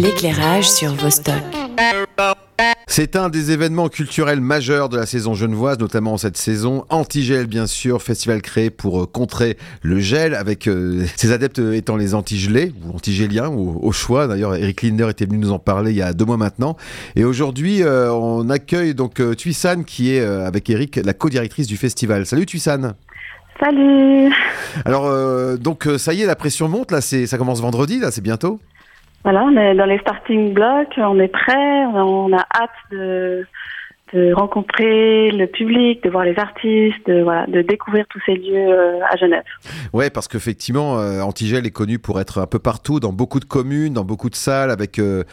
L'éclairage sur Vostok. C'est un des événements culturels majeurs de la saison genevoise, notamment cette saison. Antigel, bien sûr, festival créé pour euh, contrer le gel, avec euh, ses adeptes étant les antigelés, ou antigéliens, ou, au choix. D'ailleurs, Eric Linder était venu nous en parler il y a deux mois maintenant. Et aujourd'hui, euh, on accueille donc Tuissan, qui est, avec Eric, la co-directrice du festival. Salut Tuissan Salut Alors, donc, ça y est, la pression monte, là, ça commence vendredi, là, c'est bientôt voilà, on est dans les starting blocks, on est prêt, on a hâte de, de rencontrer le public, de voir les artistes, de, voilà, de découvrir tous ces lieux euh, à Genève. Ouais, parce qu'effectivement, euh, Antigel est connu pour être un peu partout, dans beaucoup de communes, dans beaucoup de salles, avec euh,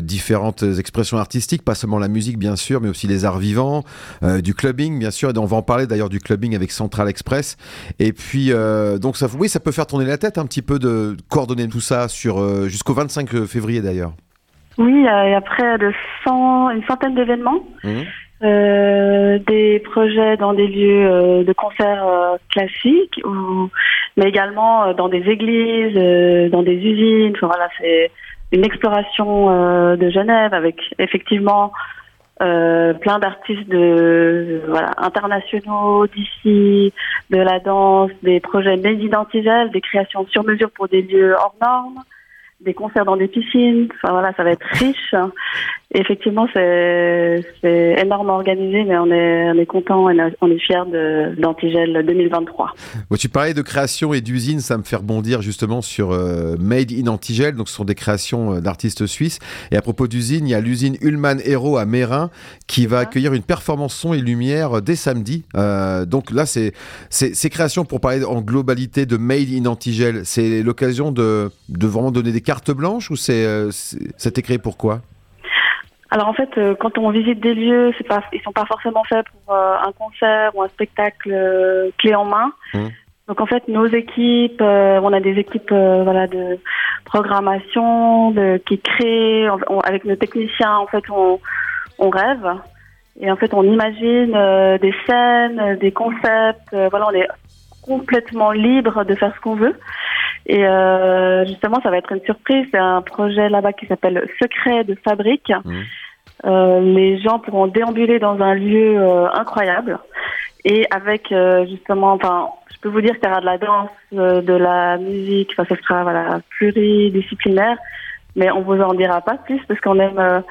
différentes expressions artistiques, pas seulement la musique bien sûr, mais aussi les arts vivants, du clubbing bien sûr. Et on va en parler d'ailleurs du clubbing avec Central Express. Et puis, donc ça, oui, ça peut faire tourner la tête un petit peu de coordonner tout ça sur jusqu'au 25 février d'ailleurs. Oui, il y a près de 100, une centaine d'événements, mmh. euh, des projets dans des lieux euh, de concerts euh, classiques, ou, mais également euh, dans des églises, dans des usines. Enfin, voilà, c'est une exploration de Genève avec effectivement plein d'artistes de voilà internationaux d'ici, de la danse, des projets made des créations sur mesure pour des lieux hors normes des concerts dans des piscines. Enfin voilà, ça va être riche. Effectivement, c'est énormément organisé, mais on est, on est content on est fier d'Antigel 2023. tu parlais de création et d'usine, ça me fait rebondir justement sur euh, Made in Antigel. Donc, ce sont des créations euh, d'artistes suisses. Et à propos d'usine, il y a l'usine Ullman Hero à Mérin qui va accueillir une performance son et lumière dès samedi. Euh, donc là, c'est ces créations, pour parler en globalité de Made in Antigel, c'est l'occasion de, de vraiment donner des carte blanche ou c'est c'était créé pourquoi alors en fait, euh, quand on visite des lieux, c'est pas, ils sont pas forcément faits pour euh, un concert ou un spectacle euh, clé en main. Mmh. Donc en fait, nos équipes, on a des équipes voilà de programmation, de, qui créent avec nos techniciens. En fait, on, on rêve et en fait, on imagine des scènes, des concepts. voilà, on est complètement libre de faire ce qu'on veut. Et justement, ça va être une surprise. C'est un projet là-bas qui s'appelle Secret de fabrique. Mmh. Euh, les gens pourront déambuler dans un lieu euh, incroyable et avec euh, justement, enfin, je peux vous dire qu'il y aura de la danse, euh, de la musique. Enfin, ce sera voilà pluridisciplinaire, mais on vous en dira pas plus parce qu'on aime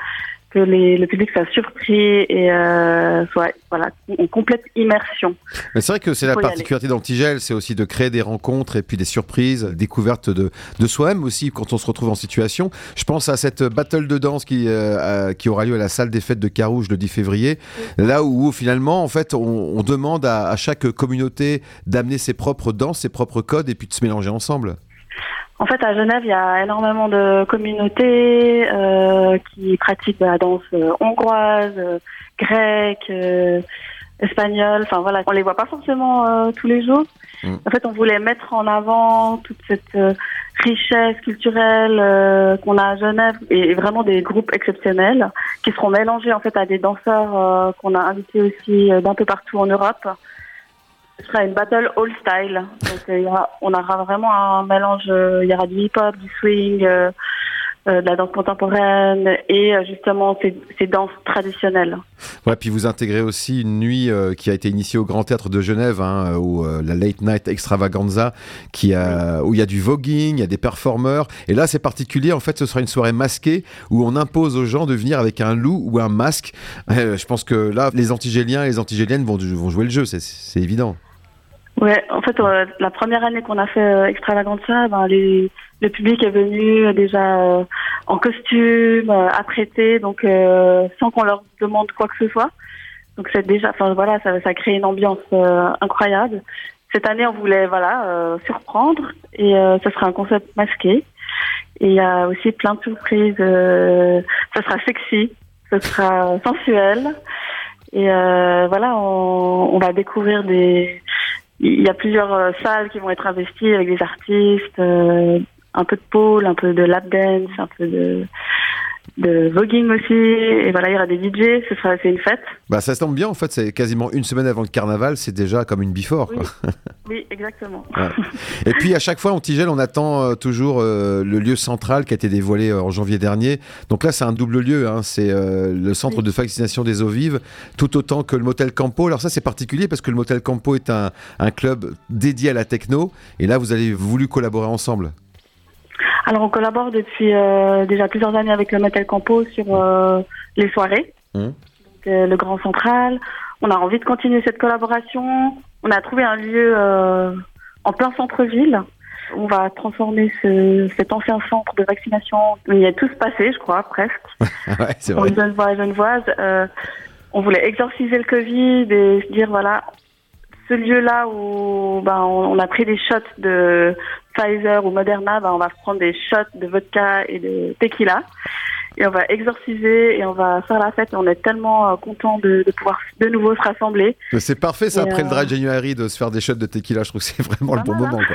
que le public soit surpris et euh, soit voilà, en complète immersion. Mais c'est vrai que c'est la particularité d'Antigel, c'est aussi de créer des rencontres et puis des surprises, découvertes de, de soi-même aussi quand on se retrouve en situation. Je pense à cette battle de danse qui, euh, qui aura lieu à la salle des fêtes de Carouge le 10 février, là où, finalement, en fait, on, demande à, à chaque communauté d'amener ses propres danses, ses propres codes et puis de se mélanger ensemble. En fait, à Genève, il y a énormément de communautés euh, qui pratiquent la danse euh, hongroise, euh, grecque, euh, espagnole. Enfin voilà, on les voit pas forcément tous les jours. Mm. En fait, on voulait mettre en avant toute cette richesse culturelle qu'on a à Genève et, vraiment des groupes exceptionnels qui seront mélangés en fait à des danseurs qu'on a invités aussi d'un peu partout en Europe ce sera une battle all style. Donc, euh, on aura vraiment un mélange. Euh, il y aura du hip-hop, du swing, euh, de la danse contemporaine et justement ces, danses traditionnelles. Ouais, puis vous intégrez aussi une nuit qui a été initiée au Grand Théâtre de Genève, hein, où la Late Night Extravaganza, qui a, où il y a du voguing, il y a des performeurs. Et là, c'est particulier. En fait, ce sera une soirée masquée où on impose aux gens de venir avec un loup ou un masque. je pense que là, les antigéliens et les antigéliennes vont, vont jouer le jeu, c'est évident. Ouais, en fait, euh, la première année qu'on a fait euh, Extravaganza, ben, les, le public est venu euh, déjà euh, en costume, apprêté, donc sans qu'on leur demande quoi que ce soit. Donc c'est déjà, enfin voilà, ça, ça crée une ambiance incroyable. Cette année, on voulait voilà surprendre et ce sera un concept masqué. Et il y a aussi plein de surprises. ça sera sexy, ce sera sensuel. Et voilà, on, on va découvrir des il y a plusieurs euh, salles qui vont être investies avec des artistes, euh, un peu de pôle, un peu de lap dance, un peu de de voguing aussi. Et voilà, il y aura des DJ, ce sera, c'est une fête. Bah, ça tombe bien, en fait, c'est quasiment une semaine avant le carnaval, c'est déjà comme une before. Oui, oui exactement. Et puis, à chaque fois, en Tigel, on attend euh, toujours euh, le lieu central qui a été dévoilé euh, en janvier dernier. Donc là, c'est un double lieu, hein. c'est le centre de vaccination des eaux vives, tout autant que le Motel Campo. Alors ça, c'est particulier parce que le Motel Campo est un, un club dédié à la techno. Et là, vous avez voulu collaborer ensemble. Alors on collabore depuis déjà plusieurs années avec le Metal Campo sur les soirées, mmh. donc, euh, le Grand Central. On a envie de continuer cette collaboration. On a trouvé un lieu en plein centre-ville. On va transformer ce, cet ancien centre de vaccination. Il y a tout se passé, je crois, presque. ouais, c'est vrai. Genevois Genevoise. on voulait exorciser le Covid et se dire, voilà, ce lieu-là où ben, on, a pris des shots de Pfizer ou Moderna, ben, on va prendre des shots de vodka et de tequila et on va exorciser et on va faire la fête. on est tellement euh, content de, pouvoir de nouveau se rassembler. C'est parfait, ça, après le dry euh, January, de se faire des shots de tequila. Je trouve que c'est vraiment le bon moment.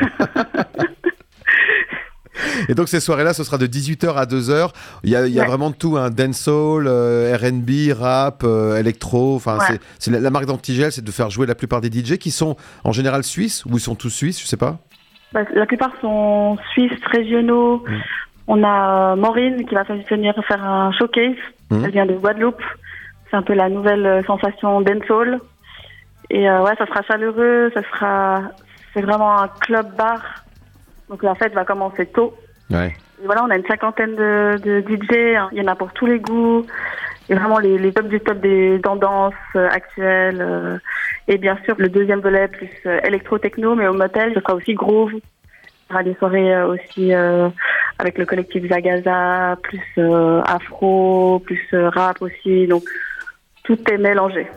Et donc ces soirées-là, ce sera de 18h à 2h. Il y a, il y a vraiment de tout, un hein. dancehall, euh, R&B, rap, euh, électro. Enfin, c'est la, marque d'Antigel, c'est de faire jouer la plupart des DJ qui sont en général suisses ou ils sont tous suisses, je sais pas. Bah, la plupart sont suisses, régionaux. Mm. On a euh, Maureen qui va venir faire un showcase. Mm. Elle vient de Guadeloupe. C'est un peu la nouvelle sensation dancehall. Et ouais, ça sera chaleureux, ça sera, c'est vraiment un club bar. Donc la fête va commencer tôt. Ouais. Et voilà, on a une cinquantaine de, de DJ. Hein. Il y en a pour tous les goûts. Et vraiment les, les top du top des tendances euh, actuelles. Euh, et bien sûr, le deuxième volet plus euh, électro-techno, mais au motel, ce sera aussi groove. Aura des soirées aussi avec le collectif Zagaza, plus afro, plus rap aussi. Donc, tout est mélangé.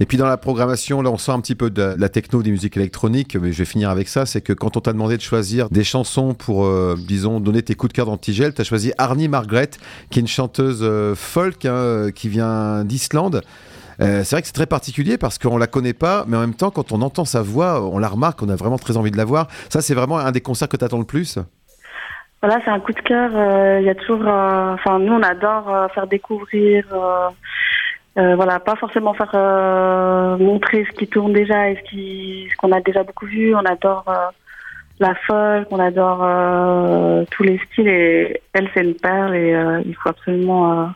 Et puis dans la programmation, là, on sent un petit peu de la techno, des musiques électroniques, mais je vais finir avec ça. C'est que quand on t'a demandé de choisir des chansons pour, euh, disons, donner tes coups de cœur d'Antigel, tu as choisi Arnie Margaret, qui est une chanteuse euh, folk hein, euh, qui vient d'Islande. C'est vrai que c'est très particulier parce qu'on la connaît pas, mais en même temps, quand on entend sa voix, on la remarque, on a vraiment très envie de la voir. Ça, c'est vraiment un des concerts que tu attends le plus? Voilà, c'est un coup de cœur. Il y a toujours. Nous, on adore faire découvrir euh, voilà, pas forcément faire euh, montrer ce qui tourne déjà et ce ce qu'on a déjà beaucoup vu. On adore euh, la folk, on adore tous les styles et elle c'est une perle et il faut absolument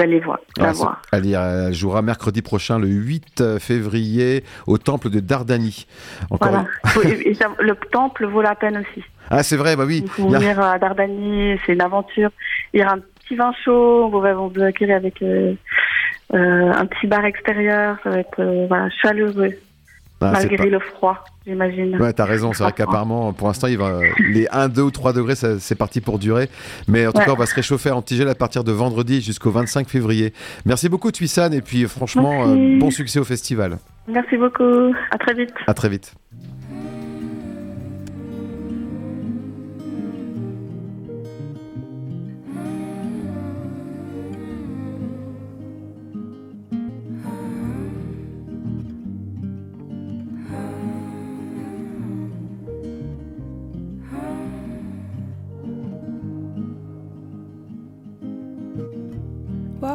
aller voir. La voir. Elle, jouera mercredi prochain, le 8 février, au temple de Dardani. voilà. le temple vaut la peine aussi. Ah, c'est vrai, bah oui. Venir à Dardani, c'est une aventure. Il y aura un petit vin chaud, on va vous accueillir avec euh, un petit bar extérieur, ça va être euh, chaleureux. Ah, malgré le froid, j'imagine. Ouais, t'as raison. C'est vrai qu'apparemment, pour l'instant, il va, les 1, 2 ou 3 degrés, c'est parti pour durer. Mais en tout cas, on va se réchauffer à Antigel à partir de vendredi jusqu'au 25 février. Merci beaucoup, Tuissan. Et puis, franchement, euh, bon succès au festival. Merci beaucoup. À très vite. À très vite.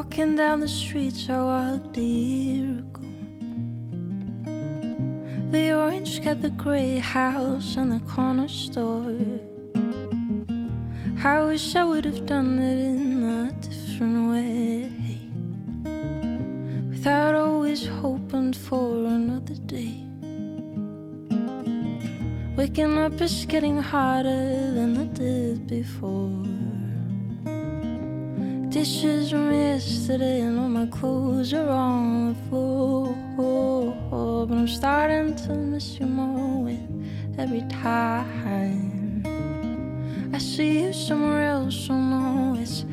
Walking down the streets I walked a year ago. The orange got the gray house and the corner store. I wish I would have done it in a different way. Without always hoping for another day. Waking up is getting harder than it did before. Dishes from yesterday and all my clothes are on the floor. But I'm starting to miss you more with every time. I see you somewhere else, so no, it's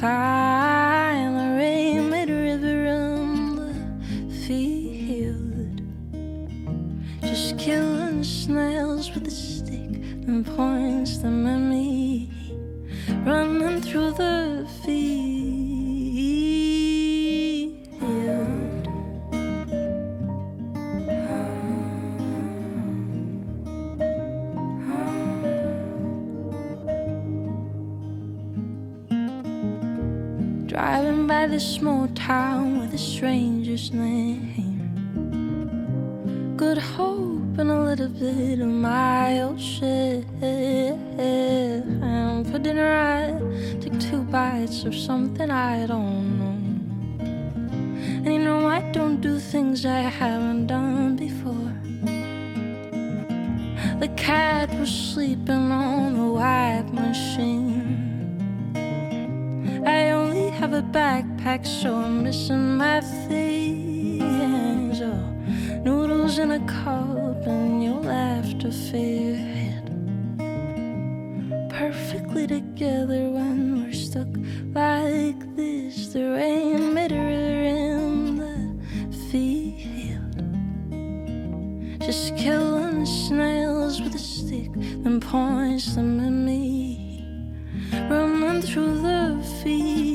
fine. The rain made a river on the field. Just killing snails with a stick and points them at me. Running through the field. A stranger's name. Good hope and a little bit of my old shit. And for dinner, I took two bites of something I don't know. And you know, I don't do things I haven't done before. The cat was sleeping on the wipe machine. A backpack, so I'm missing my things. Oh, noodles in a cup and your laughter fit perfectly together when we're stuck like this. The rain river in the field, just killing the snails with a stick, then points them at me, running through the field.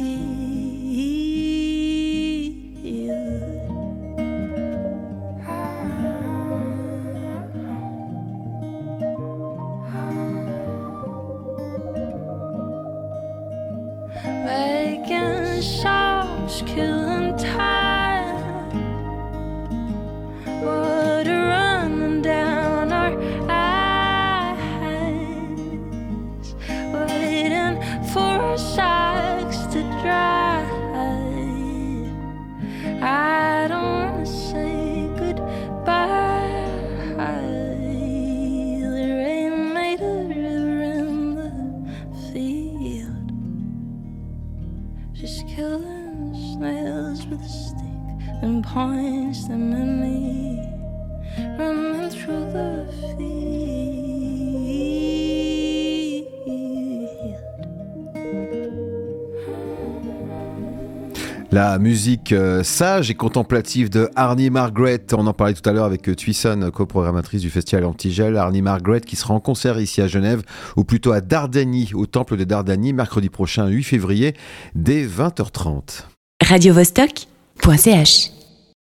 La musique euh, sage et contemplative de Arnie Margaret, on en parlait tout à l'heure avec euh, Tuisson, coprogrammatrice du festival Antigel. Arnie Margaret qui sera en concert ici à Genève, ou plutôt à Dardanie, au temple de Dardanie, mercredi prochain, 8 février, dès 20h30. radiovostok.ch